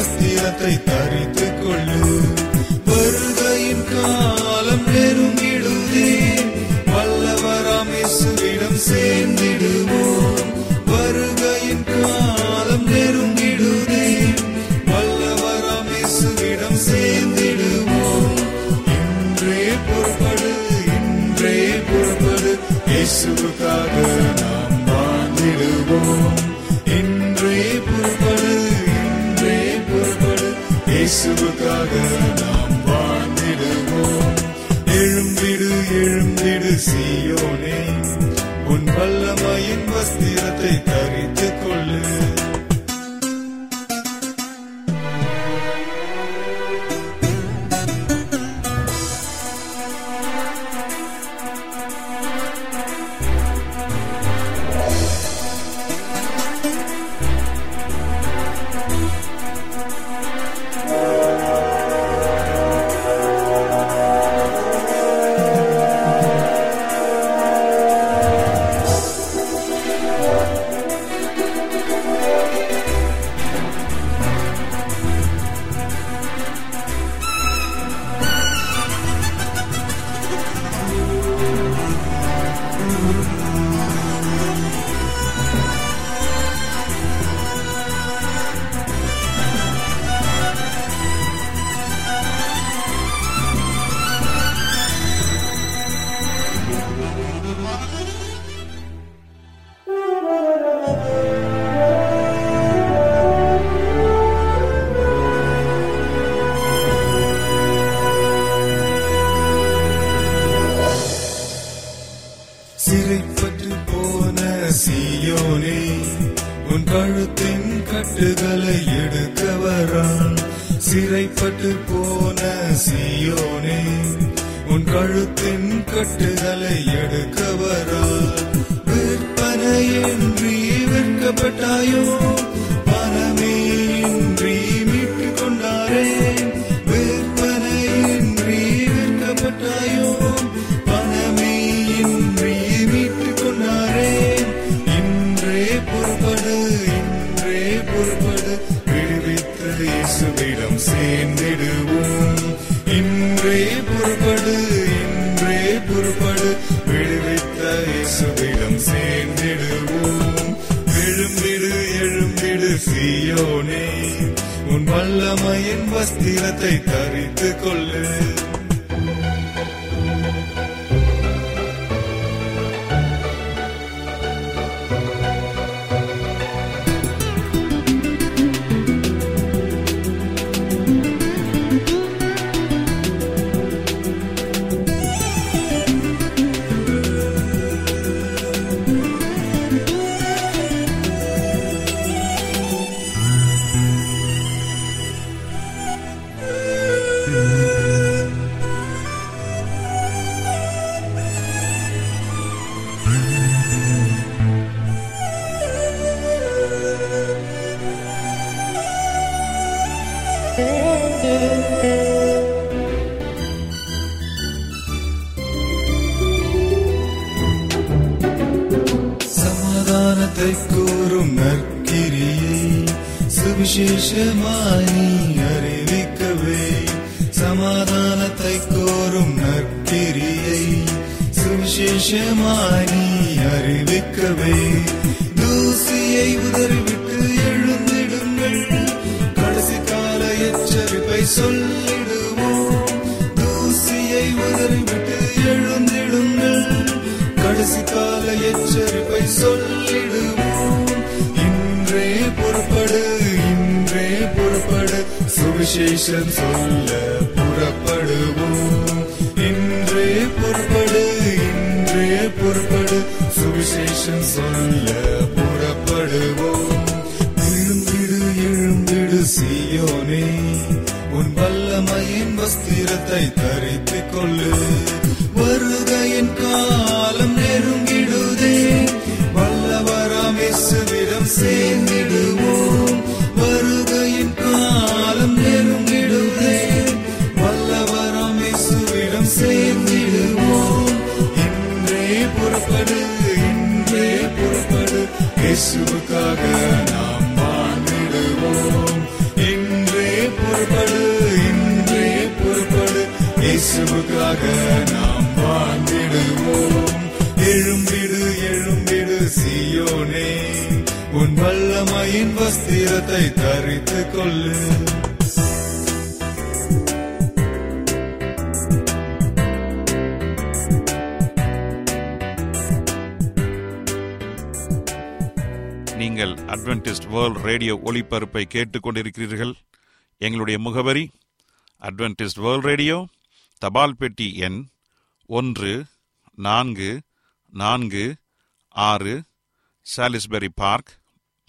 வஸ்திரத்தை தரித்துக் கொள்ளு வருகையின் காலம் வஸ்திரத்தை தரித்துக் சிறைப்பட்டு போன சியோனே உன் கழுத்தின் கட்டுகளை எடுக்க வரா விற்பனை என்று விற்கப்பட்டாயோ? சியோனே உன் வல்லமையின் வஸ்திரத்தை தரித்து கொள்ளு சமாதானத்தை கூறும் நற்கிரியை சுவிசேஷமாய் அறிவிக்கவே. சமாதானத்தை கோரும் நற்கிரியை சுவிசேஷமாய் அறிவிக்கவே. தூசியை உதறிவிட்டு எழுந்திடுங்கள். கடைசி கால எச்சரிப்பை சொல்ல கடைசி கால எச்சரிப்பை சொல்லிடுவோம். இன்றே புறப்படு இன்றே புறப்படு. சுவிசேஷம் சொல்ல புறப்படுவோம். இன்றே புறப்படு இன்றே புறப்படு. சுவிசேஷம் சொல்ல புறப்படுவோம். எழும்பிடு எழும்பிடு சியோனே. உன் வல்லமையின் வஸ்திரத்தை தரித்துக் கொள்ளு வருகையின் காலம் சேர்ந்திடுவோம். வருகையின் காலம் நெருங்கிடுதே. வல்லவராம் சேர்ந்திடுவோம். இன்றே புறப்படு இன்றே புறப்படு. இயேசுவுக்காக நாம் வாழ்ந்திடுவோம். இன்றே புறப்படு இன்றே புறப்படு. இயேசுவுக்காக வல்லமையின் வஸ்திரத்தை தரித்துக் கொள்ளு. நீங்கள் அட்வென்டிஸ்ட் வேர்ல்ட் ரேடியோ ஒளிபரப்பை கேட்டுக்கொண்டிருக்கிறீர்கள். எங்களுடைய முகவரி அட்வென்டிஸ்ட் வேர்ல்ட் ரேடியோ தபால் பெட்டி எண் ஒன்று நான்கு நான்கு ஆறு Salisbury Park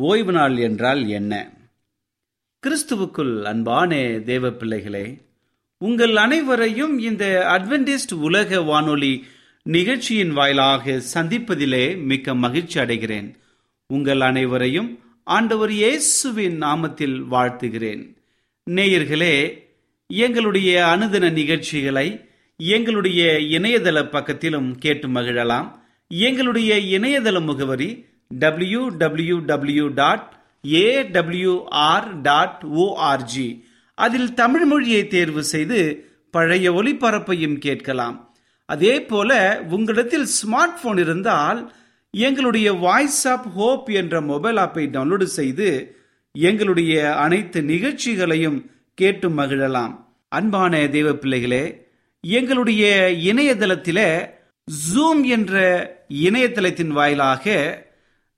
ஓய்வு நாள் என்றால் என்ன? கிறிஸ்துவுக்குள் அன்பானே தேவ பிள்ளைகளே உங்கள் அனைவரையும் இந்த அட்வென்டிஸ்ட் உலக வானொலி நிகழ்ச்சியின் வாயிலாக சந்திப்பதிலே மிக்க மகிழ்ச்சி அடைகிறேன். உங்கள் அனைவரையும் ஆண்டவர் இயேசுவின் நாமத்தில் வாழ்த்துகிறேன். நேயர்களே எங்களுடைய அனுதின நிகழ்ச்சிகளை எங்களுடைய இணையதள பக்கத்திலும் கேட்டு மகிழலாம். எங்களுடைய இணையதள முகவரி W W W dot AWR dot ORG அதில் தமிழ் மொழியை தேர்வு செய்து பழைய ஒளிபரப்பையும் கேட்கலாம். அதே போல உங்களிடத்தில் ஸ்மார்ட் போன் இருந்தால் எங்களுடைய வாய்ஸ் ஆப் ஹோப் என்ற மொபைல் ஆப்பை டவுன்லோடு செய்து எங்களுடைய அனைத்து நிகழ்ச்சிகளையும் கேட்டு மகிழலாம். அன்பான தேவ பிள்ளைகளே எங்களுடைய இணையதளத்தில ஜூம் என்ற இணையதளத்தின் வாயிலாக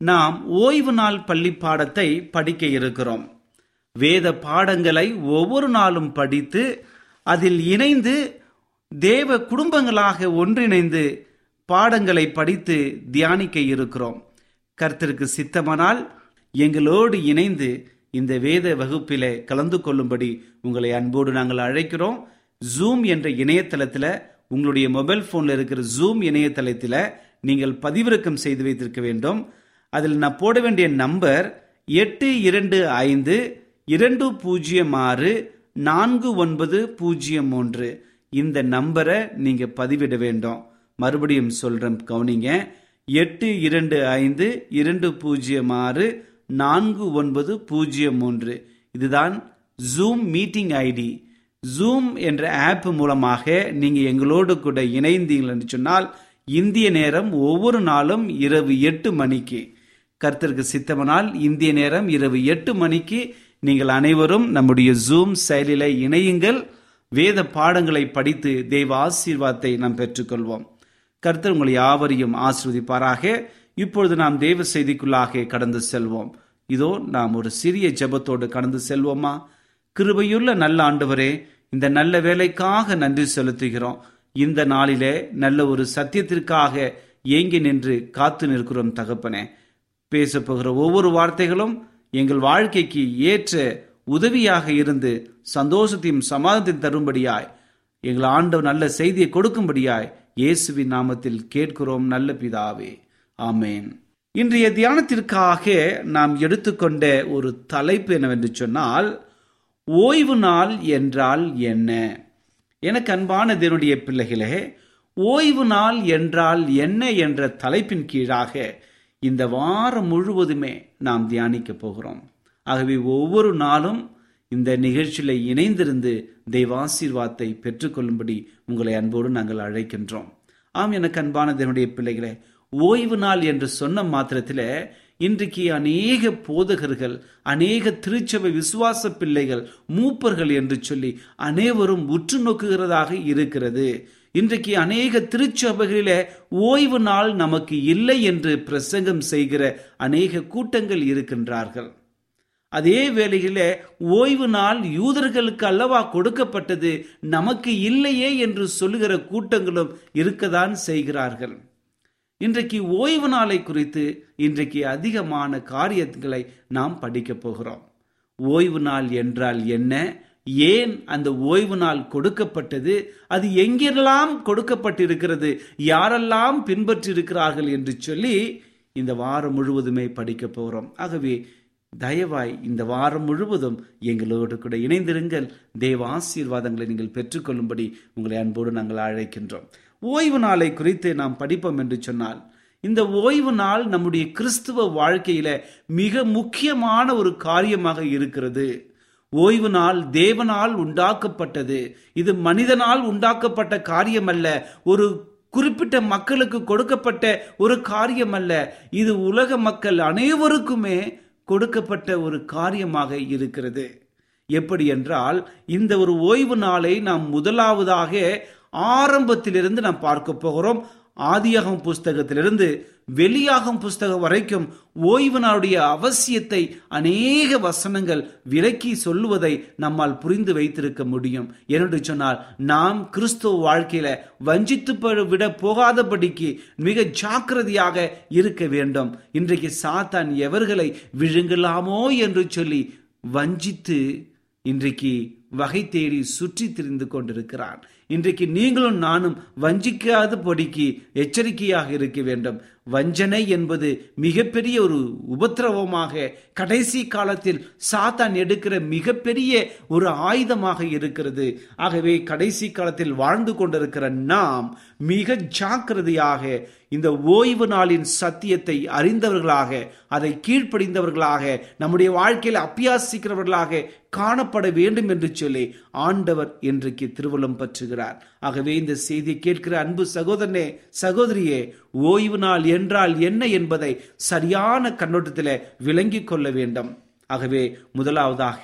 நாம் ஓய்வு நாள் பள்ளி பாடத்தை படிக்க இருக்கிறோம். வேத பாடங்களை ஒவ்வொரு நாளும் படித்து அதில் இணைந்து தேவ குடும்பங்களாக ஒன்றிணைந்து பாடங்களை படித்து தியானிக்க இருக்கிறோம். கர்த்தருக்கு சித்தமானால் எங்களோடு இணைந்து இந்த வேத வகுப்பிலே கலந்து கொள்ளும்படி உங்களை அன்போடு நாங்கள் அழைக்கிறோம். ஜூம் என்ற இணையதளத்தில் உங்களுடைய மொபைல் ஃபோனில் இருக்கிற ஜூம் இணையதளத்தில் நீங்கள் பதிவிறக்கம் செய்து வைத்திருக்க வேண்டும். அதில் நான் போட வேண்டிய நம்பர் எட்டு இரண்டு ஐந்து இரண்டு பூஜ்ஜியம் ஆறு நான்கு ஒன்பது பூஜ்ஜியம் மூன்று. இந்த நம்பரை நீங்க பதிவிட வேண்டும். மறுபடியும் சொல்றேன் கவுனிங்க. எட்டு இரண்டு ஐந்து இரண்டு பூஜ்ஜியம் ஆறு நான்கு ஒன்பது பூஜ்ஜியம் மூன்று. இதுதான் ஜூம் மீட்டிங் ஐடி ஜூம் என்ற ஆப் மூலமாக நீங்க எங்களோடு கூட இணைந்தீங்கன்னு சொன்னால் இந்திய நேரம் ஒவ்வொரு நாளும் இரவு எட்டு மணிக்கு. கர்த்தருக்கு சித்தமனால் இந்திய நேரம் இரவு எட்டு மணிக்கு நீங்கள் அனைவரும் நம்முடைய ஜூம் செயலில இணையுங்கள். வேத பாடங்களை படித்து தெய்வ ஆசீர்வாதத்தை நாம் பெற்றுக்கொள்வோம். கர்த்தர் உங்களை யாவரையும் ஆசிர்வதிப்பாராக. இப்பொழுது நாம் தேவ செய்திக்குள்ளாக கடந்து செல்வோம். இதோ நாம் ஒரு சிறிய ஜெபத்தோடு கடந்து செல்வோமா? கிருபையுள்ள நல்ல ஆண்டவரே இந்த நல்ல வேலைக்காக நன்றி செலுத்துகிறோம். இந்த நாளிலே நல்ல ஒரு சத்தியத்திற்காக ஏங்கி நின்று காத்து நிற்கிறோம் தகப்பனே. பேசப்போகிற ஒவ்வொரு வார்த்தைகளும் எங்கள் வாழ்க்கைக்கு ஏற்ற உதவியாக இருந்து சந்தோஷத்தையும் சமாதத்தையும் தரும்படியாய் எங்கள் ஆண்டவர் நல்ல செய்தியை கொடுக்கும்படியாய் இயேசுவின் நாமத்தில் கேட்கிறோம் நல்ல பிதாவே. ஆமேன். இன்றைய தியானத்திற்காக நாம் எடுத்துக்கொண்ட ஒரு தலைப்பு என்னவென்று சொன்னால் ஓய்வு நாள் என்றால் என்ன? எனக்கு அன்பான தேவனுடைய பிள்ளைகளே ஓய்வு நாள் என்றால் என்ன என்ற தலைப்பின் கீழாக இந்த வாரம் முழுவதுமே நாம் தியானிக்க போகிறோம். ஆகவே ஒவ்வொரு நாளும் இந்த நிகழ்ச்சியில் இணைந்திருந்து தெய்வாசீர்வாதத்தை பெற்றுக்கொள்ளும்படி உங்களை அன்போடு நாங்கள் அழைக்கின்றோம். ஆம் எனக்கு அன்பான தேவனுடைய பிள்ளைகளே ஓய்வு நாள் என்று சொன்ன மாத்திரத்தில் இன்றைக்கு அநேக போதகர்கள் அநேக திருச்சபை விசுவாச பிள்ளைகள் மூப்பர்கள் என்று சொல்லி அனைவரும் உற்று நோக்குகிறதாக இருக்கிறது. இன்றைக்கு அநேக திருச்சபைகளில ஓய்வு நாள் நமக்கு இல்லை என்று பிரசங்கம் செய்கிற அநேக கூட்டங்கள் இருக்கின்றார்கள். அதே வேளையில ஓய்வு நாள் யூதர்களுக்கு அல்லவா கொடுக்கப்பட்டது நமக்கு இல்லையே என்று சொல்லுகிற கூட்டங்களும் இருக்கதான் செய்கிறார்கள். இன்றைக்கு ஓய்வு நாளை குறித்து இன்றைக்கு அதிகமான காரியங்களை நாம் படிக்கப் போகிறோம். ஓய்வு நாள் என்றால் என்ன? ஏன் அந்த ஓய்வு நாள் கொடுக்கப்பட்டது? அது எங்கெல்லாம் கொடுக்கப்பட்டிருக்கிறது? யாரெல்லாம் பின்பற்றிருக்கிறார்கள் என்று சொல்லி இந்த வாரம் முழுவதுமே படிக்க போகிறோம் ஆகவே தயவாய் இந்த வாரம் முழுவதும் எங்களோடு கூட இணைந்திருங்கள். தேவ ஆசீர்வாதங்களை நீங்கள் பெற்றுக்கொள்ளும்படி உங்களை அன்போடு நாங்கள் அழைக்கின்றோம். ஓய்வு நாளை குறித்து நாம் படிப்போம் என்று சொன்னால் இந்த ஓய்வு நாள் நம்முடைய கிறிஸ்துவ வாழ்க்கையில மிக முக்கியமான ஒரு காரியமாக இருக்கிறது. ஓய்வு நாள் தேவனால் உண்டாக்கப்பட்டது. இது மனிதனால் உண்டாக்கப்பட்ட காரியம் அல்ல ஒரு குறிப்பிட்ட மக்களுக்கு கொடுக்கப்பட்ட ஒரு காரியம் அல்ல இது உலக மக்கள் அனைவருக்குமே கொடுக்கப்பட்ட ஒரு காரியமாக இருக்கிறது. எப்படி என்றால் இந்த ஒரு ஓய்வு நாளை நாம் முதலாவதாக ஆரம்பத்திலிருந்து நாம் பார்க்க போகிறோம். ஆதியாகம் புஸ்தகத்திலிருந்து வெளியாகும் புஸ்தகம் வரைக்கும் ஓய்வு நாளுடைய அவசியத்தை அநேக வசனங்கள் விலக்கி சொல்லுவதை நம்மால் புரிந்து வைத்திருக்க முடியும். என்று சொன்னால் நாம் கிறிஸ்துவ வாழ்க்கையில வஞ்சித்து விட போகாதபடிக்கு மிக ஜாக்கிரதையாக இருக்க வேண்டும். இன்றைக்கு சாத்தான் எவர்களை விழுங்கலாமோ என்று சொல்லி வஞ்சித்து இன்றைக்கு வகை தேடி சுற்றி திரிந்து கொண்டிருக்கிறான். இன்றைக்கு நீங்களும் நானும் வஞ்சிக்காத பொடிக்கு எச்சரிக்கையாக இருக்க வேண்டும். வஞ்சனை என்பது மிகப்பெரிய ஒரு உபத்திரவமாக கடைசி காலத்தில் சாத்தான் எடுக்கிற மிகப்பெரிய ஒரு ஆயுதமாக இருக்கிறது. ஆகவே கடைசி காலத்தில் வாழ்ந்து கொண்டிருக்கிற நாம் மிக ஜாக்கிரதையாக இந்த ஓய்வு நாளின் சத்தியத்தை அறிந்தவர்களாக அதை கீழ்ப்படிந்தவர்களாக நம்முடைய வாழ்க்கையில் அப்பியாசிக்கிறவர்களாக காணப்பட வேண்டும் என்று சொல்லி ஆண்டவர் இன்றைக்கு திருவள்ளம் பற்றுகிறார். ஆகவே இந்த செய்தியை கேட்கிற அன்பு சகோதரனே சகோதரியே ஓய்வு நாள் என்றால் என்ன என்பதை சரியான கண்ணோட்டத்தில் விளங்கிக் கொள்ள வேண்டும். ஆகவே முதலாவதாக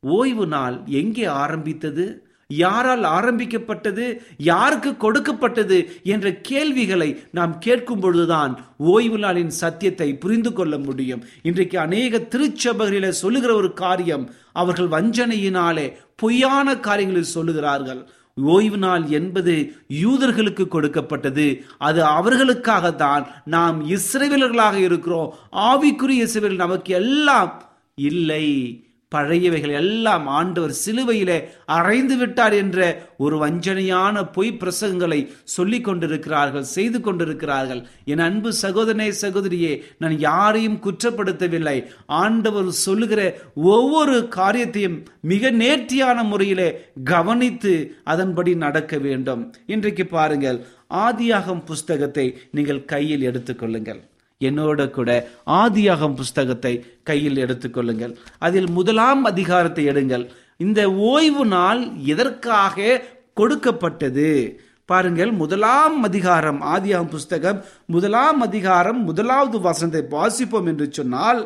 ஓய்வு நாள் எங்கே ஆரம்பித்தது? யாரால் ஆரம்பிக்கப்பட்டது? யாருக்கு கொடுக்கப்பட்டது? என்ற கேள்விகளை நாம் கேட்கும் பொழுதுதான் ஓய்வு நாளின் சத்தியத்தை புரிந்து கொள்ள முடியும். இன்றைக்கு அநேக திருச்சபைகளில சொல்லுகிற ஒரு காரியம் அவர்கள் வஞ்சனையினாலே பொய்யான காரியங்களில் சொல்லுகிறார்கள். ஓய்வு நாள் என்பது யூதர்களுக்கு கொடுக்கப்பட்டது. அது அவர்களுக்காகத்தான். நாம் இஸ்ரேவிலர்களாக இருக்கிறோம். ஆவிக்குரிய இசைவில் நமக்கு எல்லாம் இல்லை. பழையவைகள் எல்லாம் ஆண்டவர் சிலுவையிலே அறைந்து விட்டார் என்ற ஒரு வஞ்சனையான பொய் பிரசங்கங்களை சொல்லிக் கொண்டிருக்கிறார்கள் செய்து கொண்டிருக்கிறார்கள். என் அன்பு சகோதரனே சகோதரியே நான் யாரையும் குற்றப்படுத்தவில்லை. ஆண்டவர் சொல்லுகிற ஒவ்வொரு காரியத்தையும் மிக நேர்த்தியான முறையிலே கவனித்து அதன்படி நடக்க வேண்டும். இன்றைக்கு பாருங்கள் ஆதியாகம் புஸ்தகத்தை நீங்கள் கையில் எடுத்துக்கொள்ளுங்கள் என்னோட கூட ஆதியாகம் புஸ்தகத்தை கையில் எடுத்துக்கொள்ளுங்கள். அதில் முதலாம் அதிகாரத்தை எடுங்கள். இந்த ஓய்வு நாள் எதற்காக கொடுக்கப்பட்டது? பாருங்கள் முதலாம் அதிகாரம் ஆதியாகம் புஸ்தகம் முதலாம் அதிகாரம் முதலாவது வசனத்தை வாசிப்போம் என்று சொன்னால்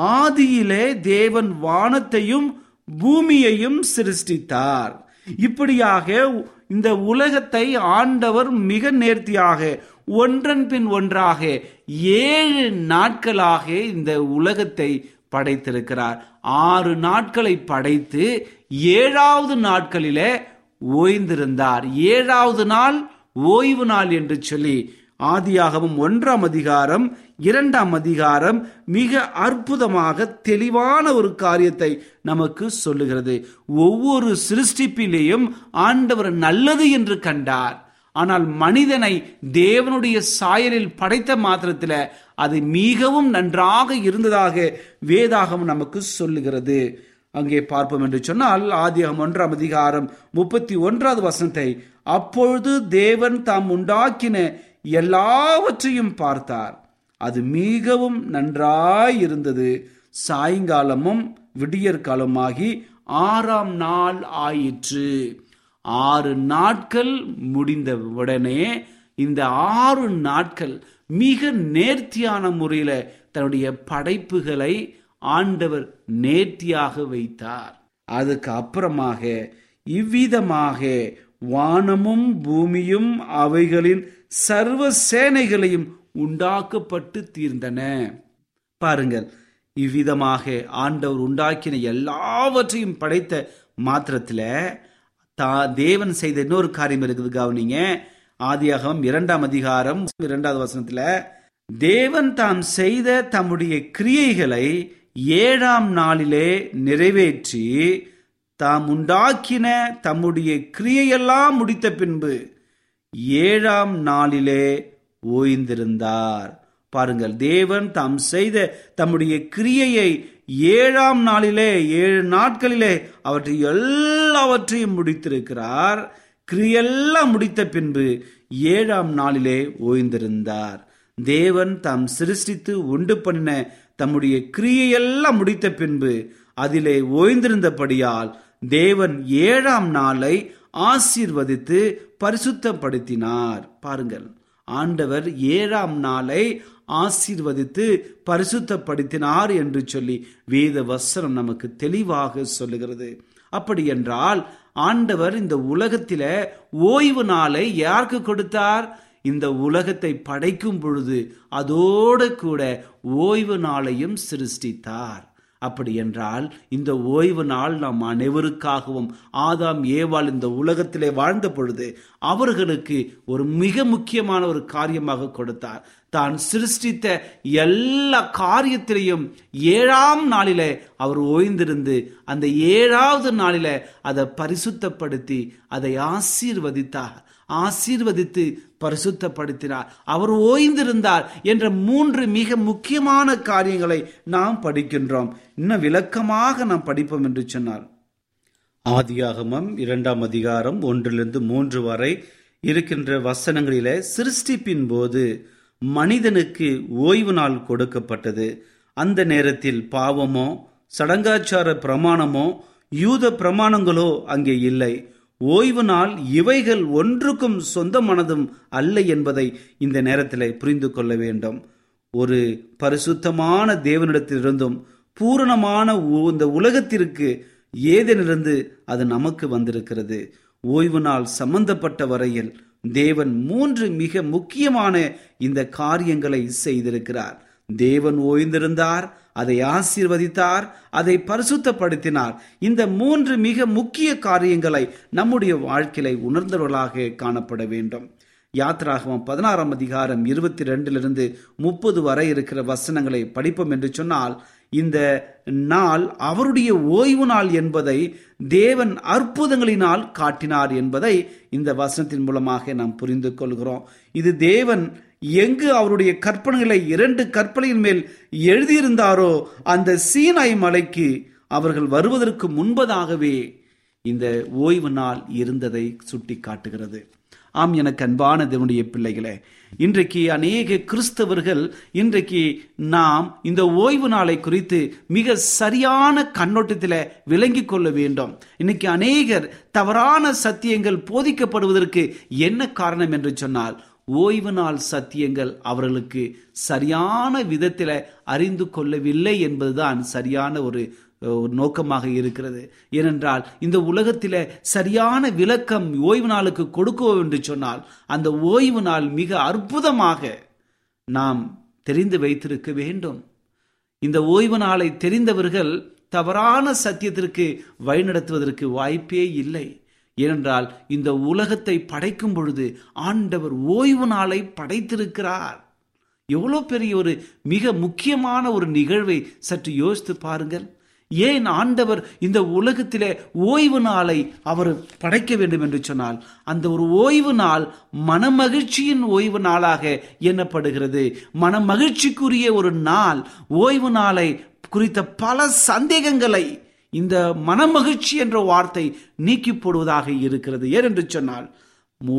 ஆதியிலே தேவன் வானத்தையும் பூமியையும் சிருஷ்டித்தார். இப்படியாக இந்த உலகத்தை ஆண்டவர் மிக நேர்த்தியாக ஒன்றன் பின் ஒன்றாக ஏழு நாட்களாக இந்த உலகத்தை படைத்திருக்கிறார். ஆறு நாட்களை படைத்து ஏழாவது நாட்களிலே ஓய்ந்திருந்தார். ஏழாவது நாள் ஓய்வு நாள் என்று சொல்லி ஆதியாகவும் ஒன்றாம் அதிகாரம் இரண்டாம் அதிகாரம் மிக அற்புதமாக தெளிவான ஒரு காரியத்தை நமக்கு சொல்லுகிறது. ஒவ்வொரு சிருஷ்டிப்பிலேயும் ஆண்டவர் நல்லது என்று கண்டார். ஆனால் மனிதனை தேவனுடைய சாயலில் படைத்த மாத்திரத்தில் அது மிகவும் நன்றாக இருந்ததாக வேதாகம் நமக்கு சொல்லுகிறது. அங்கே பார்ப்போம் என்று சொன்னால் ஆதியாகம் ஒன்றாம் அதிகாரம் முப்பத்தி ஒன்றாவது வசனத்தை அப்பொழுது தேவன் தாம் உண்டாக்கின எல்லாவற்றையும் பார்த்தார். அது மிகவும் நன்றாயிருந்தது சாயங்காலமும் விடியற்காலமாகி ஆறாம் நாள் ஆயிற்று. ஆறு நாட்கள் முடிந்த உடனே இந்த ஆறு நாட்கள் மிக நேர்த்தியான முறையில் தன்னுடைய படைப்புகளை ஆண்டவர் நேர்த்தியாக வைத்தார். அதுக்கு அப்புறமாக இவ்விதமாக வானமும் பூமியும் அவைகளின் சர்வ சேனைகளையும் உண்டாக்கப்பட்டு தீர்ந்தன. பாருங்கள் இவ்விதமாக ஆண்டவர் உண்டாக்கின எல்லாவற்றையும் படைத்த மாத்திரத்தில் தா தேவன் செய்த இன்னொரு காரியம் இருக்குது கவனிங்க. ஆதியாகவும் இரண்டாம் அதிகாரம் இரண்டாவது வசனத்துல தேவன் தாம் செய்த தம்முடைய கிரியைகளை ஏழாம் நாளிலே நிறைவேற்றி தாம் உண்டாக்கின தம்முடைய கிரியையெல்லாம் முடித்த பின்பு ஏழாம் நாளிலே ஓய்ந்திருந்தார். பாருங்கள் தேவன் தாம் செய்த தம்முடைய கிரியையை ஏழாம் நாளிலே ஏழு நாட்களிலே அவற்றை எல்லாவற்றையும் முடித்திருக்கிறார். கிரியெல்லாம் முடித்த பின்பு ஏழாம் நாளிலே ஓய்ந்திருந்தார். தேவன் தாம் சிருஷ்டித்து உண்டு பண்ணின தம்முடைய கிரியையெல்லாம் முடித்த பின்பு அதிலே ஓய்ந்திருந்தபடியால் தேவன் ஏழாம் நாளை ஆசீர்வதித்து பரிசுத்தப்படுத்தினார். பாருங்கள் ஆண்டவர் ஏழாம் நாளை ஆசீர்வதித்து பரிசுத்தப்படுத்தினார் என்று சொல்லி வேத வசனம் நமக்கு தெளிவாக சொல்லுகிறது. அப்படி என்றால் ஆண்டவர் இந்த உலகத்தில ஓய்வு நாளை யாருக்கு கொடுத்தார்? இந்த உலகத்தை படைக்கும் பொழுது அதோடு கூட ஓய்வு நாளையும் சிருஷ்டித்தார். அப்படி என்றால் இந்த ஓய்வு நாள் நாம் அனைவருக்காகவும் ஆதாம் ஏவாள் இந்த உலகத்திலே வாழ்ந்த பொழுது அவர்களுக்கு ஒரு மிக முக்கியமான ஒரு காரியமாக கொடுத்தார். தான் சிருஷ்டித்த எல்லா காரியத்திலையும் ஏழாம் நாளில அவர் ஓய்ந்திருந்து அந்த ஏழாவது நாளில அதை பரிசுத்தப்படுத்தி அதை ஆசீர்வதித்தார். ஆசீர்வதித்து பரிசுத்தப்படுத்தினார். அவர் ஓய்ந்திருந்தார் என்ற மூன்று மிக முக்கியமான காரியங்களை நாம் படிக்கின்றோம். இன்னும் விளக்கமாக நாம் படிப்போம் என்று சொன்னார் ஆதியாகமம் இரண்டாம் அதிகாரம் ஒன்றிலிருந்து மூன்று வரை இருக்கின்ற வசனங்களிலே சிருஷ்டிப்பின் போது மனிதனுக்கு ஓய்வு நாள் கொடுக்கப்பட்டது. அந்த நேரத்தில் பாவமோ சடங்காச்சார பிரமாணமோ யூத பிரமாணங்களோ அங்கே இல்லை. ஓய்வு நாள் இவைகள் ஒன்றுக்கும் சொந்தமானதும் அல்ல என்பதை இந்த நேரத்தில் புரிந்து கொள்ள வேண்டும். ஒரு பரிசுத்தமான தேவனிடத்திலிருந்தும் பூரணமான இந்த உலகத்திற்கு ஏதெனிலிருந்து அது நமக்கு வந்திருக்கிறது. ஓய்வு நாள் சம்பந்தப்பட்ட வரையில் தேவன் மூன்று மிக முக்கியமான இந்த காரியங்களை செய்திருக்கிறார். தேவன் ஓய்ந்திருந்தார் அதை ஆசீர்வதித்தார் அதை பரிசுத்தப்படுத்தினார். இந்த மூன்று மிக முக்கிய காரியங்களை நம்முடைய வாழ்க்கையில உணர்ந்தவர்களாக காணப்பட வேண்டும். யாத்ராகமம் பதினாறாம் அதிகாரம் இருபத்தி ரெண்டிலிருந்து முப்பது வரை இருக்கிற வசனங்களை படிப்போம் என்று சொன்னால் இந்த நாள் அவருடைய ஓய்வு நாள் என்பதை தேவன் அற்புதங்களினால் காட்டினார் என்பதை இந்த வசனத்தின் மூலமாக நாம் புரிந்து கொள்கிறோம். இது தேவன் எங்கு அவருடைய கற்பனைகளை இரண்டு கற்பனையின் மேல் எழுதியிருந்தாரோ அந்த சீனாய் மலைக்கு அவர்கள் வருவதற்கு முன்பதாகவே இந்த ஓய்வு நாள் இருந்ததை சுட்டி காட்டுகிறது ஆம் எனக்கு அன்பான தேவனுடைய பிள்ளைகளே இன்றைக்கு அநேக கிறிஸ்தவர்கள் இன்றைக்கு நாம் இந்த ஓய்வு நாளை குறித்து மிக சரியான கண்ணோட்டத்தில் விளங்கி கொள்ள வேண்டும். இன்னைக்கு அநேகர் தவறான சத்தியங்கள் போதிக்கப்படுவதற்கு என்ன காரணம் என்று சொன்னால் ஓய்வு நாள் சத்தியங்கள் அவர்களுக்கு சரியான விதத்தில் அறிந்து கொள்ளவில்லை என்பதுதான் சரியான ஒரு நோக்கமாக இருக்கிறது. ஏனென்றால் இந்த உலகத்தில் சரியான விளக்கம் ஓய்வு நாளுக்கு கொடுக்குவோம் என்று சொன்னால் அந்த ஓய்வு நாள் மிக அற்புதமாக நாம் தெரிந்து வைத்திருக்க வேண்டும். இந்த ஓய்வு நாளை தெரிந்தவர்கள் தவறான சத்தியத்திற்கு வழிநடத்துவதற்கு வாய்ப்பே இல்லை. ஏனென்றால் இந்த உலகத்தை படைக்கும் பொழுது ஆண்டவர் ஓய்வு நாளை படைத்திருக்கிறார். எவ்வளோ பெரிய ஒரு மிக முக்கியமான ஒரு நிகழ்வை சற்று யோசித்து பாருங்கள். ஏன் ஆண்டவர் இந்த உலகத்திலே ஓய்வு நாளை அவர் படைக்க வேண்டும் என்று சொன்னால் அந்த ஒரு ஓய்வு நாள் மனமகிழ்ச்சியின் ஓய்வு நாளாக எண்ணப்படுகிறது. மனமகிழ்ச்சிக்குரிய ஒரு நாள் ஓய்வு நாளை குறித்த பல சந்தேகங்களை இந்த மனமகிழ்ச்சி என்ற வார்த்தை நீக்கி போடுவதாக இருக்கிறது. ஏனென்று சொன்னால்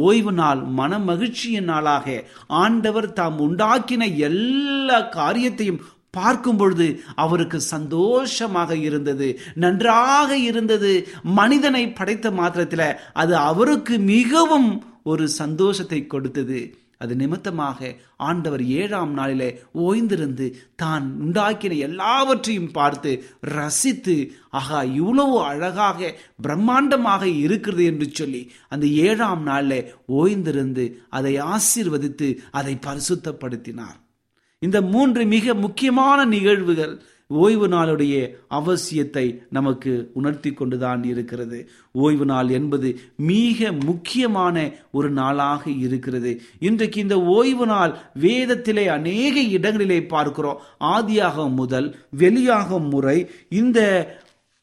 ஓய்வு நாள் மன மகிழ்ச்சியின் நாளாக ஆண்டவர் தாம் உண்டாக்கின எல்லா காரியத்தையும் பார்க்கும் பொழுது அவருக்கு சந்தோஷமாக இருந்தது. நன்றாக இருந்தது. மனிதனை படைத்த மாத்திரத்தில் அது அவருக்கு மிகவும் ஒரு சந்தோஷத்தை கொடுத்தது. அது நிமித்தமாக ஆண்டவர் ஏழாம் நாளிலே ஓய்ந்திருந்து தான் உண்டாக்கின எல்லாவற்றையும் பார்த்து ரசித்து ஆகா இவ்வளவு அழகாக பிரம்மாண்டமாக இருக்கிறது என்று சொல்லி அந்த ஏழாம் நாளில் ஓய்ந்திருந்து அதை ஆசீர்வதித்து அதை பரிசுத்தப்படுத்தினார். இந்த மூன்று மிக முக்கியமான நிகழ்வுகள் ஓய்வு நாளுடைய அவசியத்தை நமக்கு உணர்த்தி கொண்டுதான் இருக்கிறது. ஓய்வு நாள் என்பது மிக முக்கியமான ஒரு நாளாக இருக்கிறது. இன்றைக்கு இந்த ஓய்வு நாள் வேதத்திலே அநேக இடங்களிலே பார்க்கிறோம். ஆதியாக முதல் வெளியாகும் முறை இந்த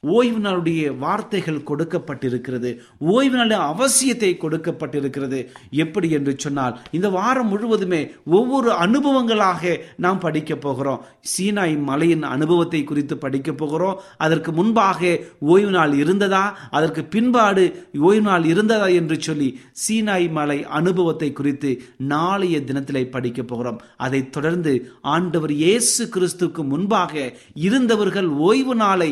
ஓய்வு நாளுடைய வார்த்தைகள் கொடுக்கப்பட்டிருக்கிறது. ஓய்வு நாள் அவசியத்தை கொடுக்கப்பட்டிருக்கிறது. எப்படி என்று சொன்னால் இந்த வாரம் முழுவதுமே ஒவ்வொரு அனுபவங்களாக நாம் படிக்க போகிறோம். சீனாய் மலையின் அனுபவத்தை குறித்து படிக்க போகிறோம். அதற்கு முன்பாக ஓய்வு நாள் இருந்ததா? அதற்கு பின்பாடு ஓய்வு நாள் இருந்ததா என்று சொல்லி சீனாய் மலை அனுபவத்தை குறித்து நாளைய தினத்திலே படிக்க போகிறோம். அதைத் தொடர்ந்து ஆண்டவர் இயேசு கிறிஸ்துக்கு முன்பாக இருந்தவர்கள் ஓய்வு நாளை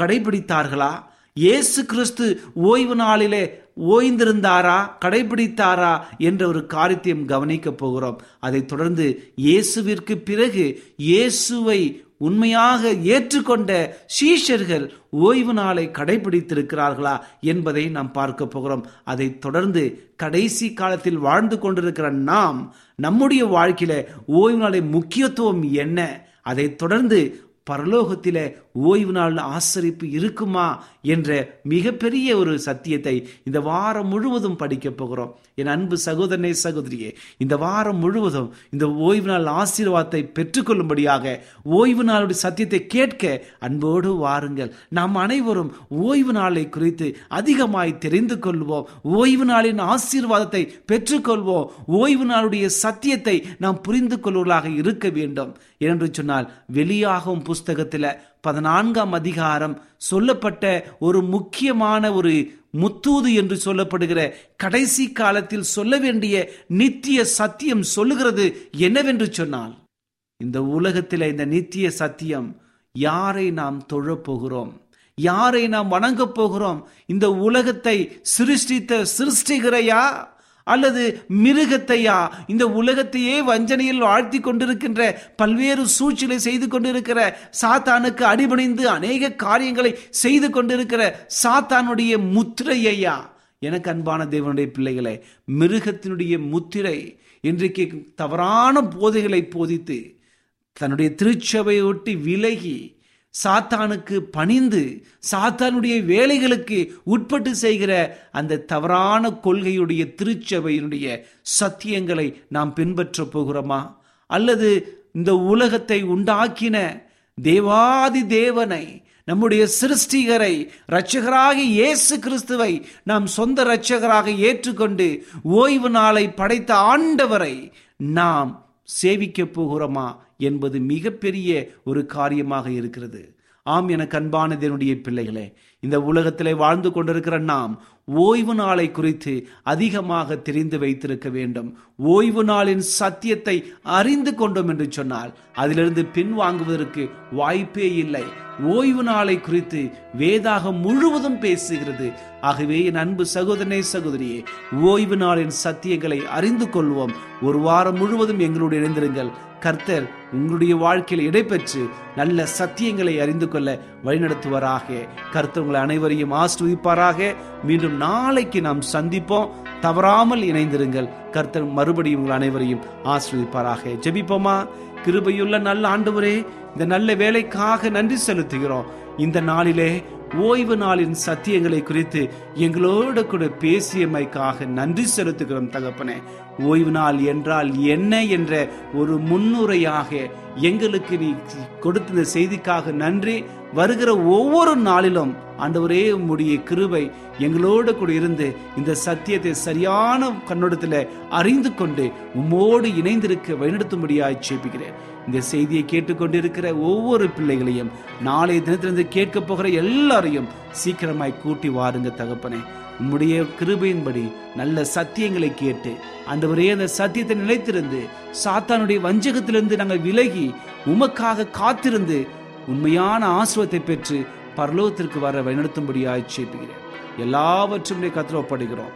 கடைபிடித்தார்களா? இயேசு கிறிஸ்து ஓய்வு நாளிலே ஓய்ந்திருந்தாரா? கடைபிடித்தாரா? என்ற ஒரு காரியத்தையும் கவனிக்க போகிறோம். அதைத் தொடர்ந்து இயேசுவிற்கு பிறகு இயேசுவை உண்மையாக ஏற்றுக்கொண்ட சீஷர்கள் ஓய்வு நாளை கடைபிடித்திருக்கிறார்களா என்பதை நாம் பார்க்க போகிறோம். அதைத் தொடர்ந்து கடைசி காலத்தில் வாழ்ந்து கொண்டிருக்கிற நாம் நம்முடைய வாழ்க்கையில ஓய்வு நாளை முக்கியத்துவம் என்ன? அதைத் தொடர்ந்து பரலோகத்தில ஓய்வு நாள் ஆசரிப்பு இருக்குமா என்ற மிகப்பெரிய ஒரு சத்தியத்தை இந்த வாரம் முழுவதும் படிக்க போகிறோம். என் அன்பு சகோதரனே சகோதரியே இந்த வாரம் முழுவதும் இந்த ஓய்வு நாள் ஆசீர்வாதத்தை பெற்றுக்கொள்ளும்படியாக ஓய்வு நாளுடைய சத்தியத்தை கேட்க அன்போடு வாருங்கள். நாம் அனைவரும் ஓய்வு நாளை குறித்து அதிகமாய் தெரிந்து கொள்வோம். ஓய்வு நாளின் ஆசீர்வாதத்தை பெற்றுக்கொள்வோம். ஓய்வு நாளுடைய சத்தியத்தை நாம் புரிந்து கொள்வர்களாக இருக்க வேண்டும். என்று சொன்னால் வெளியாகவும் புஸ்தகத்தில் பதினான்காம் அதிகாரம் சொல்லப்பட்ட ஒரு முக்கியமான ஒரு முத்தூது என்று சொல்லப்படுகிற கடைசி காலத்தில் சொல்ல வேண்டிய நித்திய சத்தியம் சொல்லுகிறது என்னவென்று சொன்னால் இந்த உலகத்தில் இந்த நித்திய சத்தியம் யாரை நாம் தொழப்போகிறோம் யாரை நாம் வணங்கப் போகிறோம்? இந்த உலகத்தை சிருஷ்டித்த சிருஷ்டிகிறையா அல்லது மிருகத்தையா? இந்த உலகத்தையே வஞ்சனையில் வாழ்த்தி கொண்டிருக்கின்ற பல்வேறு சூழ்ச்சிகளை செய்து கொண்டிருக்கிற சாத்தானுக்கு அடிபணிந்து அநேக காரியங்களை செய்து கொண்டிருக்கிற சாத்தானுடைய முத்திரையா எனக்கு அன்பான தேவனுடைய பிள்ளைகளே மிருகத்தினுடைய முத்திரை இன்றைக்கு தவறான போதைகளை போதித்து தன்னுடைய திருச்சபையை ஒட்டி விலகி சாத்தானுக்கு பணிந்து சாத்தானுடைய வேலைகளுக்கு உட்பட்டு செய்கிற அந்த தவறான கொள்கையுடைய திருச்சபையினுடைய சத்தியங்களை நாம் பின்பற்றப் போகிறோமா? அல்லது இந்த உலகத்தை உண்டாக்கின தேவாதி தேவனை நம்முடைய சிருஷ்டிகரை இரட்சகராக இயேசு கிறிஸ்துவை நாம் சொந்த இரட்சகராக ஏற்றுக்கொண்டு ஓய்வு நாளை படைத்த ஆண்டவரை நாம் சேவிக்கப் போகிறோமா என்பது மிகப்பெரிய ஒரு காரியமாக இருக்கிறது. ஆம் என அன்பான தேவனுடைய பிள்ளைகளே இந்த உலகத்திலே வாழ்ந்து கொண்டிருக்கிற நாம் ஓய்வு நாளை குறித்து அதிகமாக தெரிந்து வைத்திருக்க வேண்டும். ஓய்வு நாளின் சத்தியத்தை அறிந்து கொண்டோம் என்று சொன்னால் அதிலிருந்து பின்வாங்குவதற்கு வாய்ப்பே இல்லை. ஓய்வு நாளை குறித்து வேதாக முழுவதும் பேசுகிறது. ஆகவே என் அன்பு சகோதரனே சகோதரியே ஓய்வு நாளின் சத்தியங்களை அறிந்து கொள்வோம். ஒரு வாரம் முழுவதும் எங்களோடு இணைந்திருங்கள். கர்த்தர் உங்களுடைய வாழ்க்கையில் இடைபெற்று நல்ல சத்தியங்களை அறிந்து கொள்ள வழிநடத்துவராக. கர்த்தர் உங்களை அனைவரையும் ஆஸ்வதிப்பாராக மீண்டும் நாளைக்கு நாம் சந்திப்போம். தவறாமல் இணைந்திருங்கள். கர்த்தர் மறுபடியும் உங்கள் அனைவரையும் ஆஸ்வதிப்பாராக ஜெபிப்போமா? கிருபையுள்ள நல்ல ஆண்டவரே இந்த நல்ல வேலைக்காக நன்றி செலுத்துகிறோம். இந்த நாளிலே ஓய்வு நாளின் சத்தியங்களை குறித்து எங்களோட கூட பேசியமைக்காக நன்றி செலுத்துகிறோம் தகப்பனே. ஓய்வு நாள் என்றால் என்ன என்ற ஒரு முன்னுரையாக எங்களுக்கு நீ கொடுத்த செய்திக்காக நன்றி. வருகிற ஒவ்வொரு நாளிலும் ஆண்டவரே உம்முடைய கிருபை எங்களோடு கூட இருந்து இந்த சத்தியத்தை சரியான கண்ணோட்டத்தில் அறிந்து கொண்டு உம்மோடு இணைந்திருக்க வழிநடத்தும்படியாய் சேப்பிக்கிறேன் இந்த செய்தியை கேட்டுக்கொண்டிருக்கிற ஒவ்வொரு பிள்ளைகளையும் நாளைய தினத்திலிருந்து கேட்க போகிற எல்லாரையும் சீக்கிரமாய் கூட்டி வாருங்க தகப்பனே. உம்முடைய கிருபையின்படி நல்ல சத்தியங்களை கேட்டு ஆண்டவரே அந்த சத்தியத்தை நிலைத்திருந்து சாத்தானுடைய வஞ்சகத்திலிருந்து நாங்கள் விலகி உமக்காக காத்திருந்து உண்மையான ஆசுவத்தை பெற்று பரலோகத்திற்கு வர வழிநடத்தும்படியாய் சேப்புகிறேன் எல்லாவற்றும் கத்திர ஒப்படுகிறோம்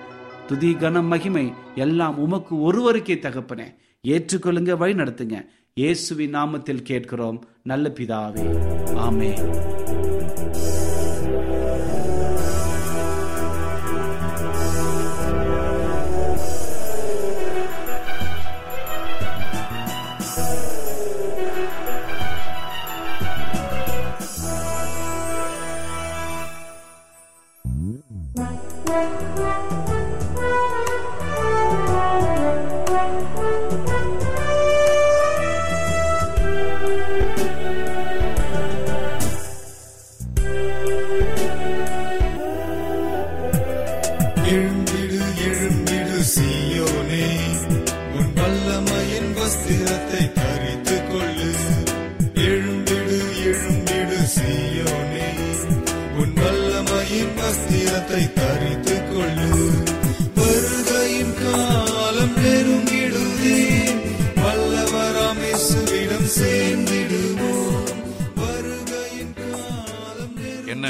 துதி கனம் மகிமை எல்லாம் உமக்கு ஒருவருக்கே தகப்பனே. ஏற்றுக்கொள்ளுங்க வழி நடத்துங்க இயேசுவின் நாமத்தில் கேட்கிறோம். நல்ல பிதாவே. ஆமே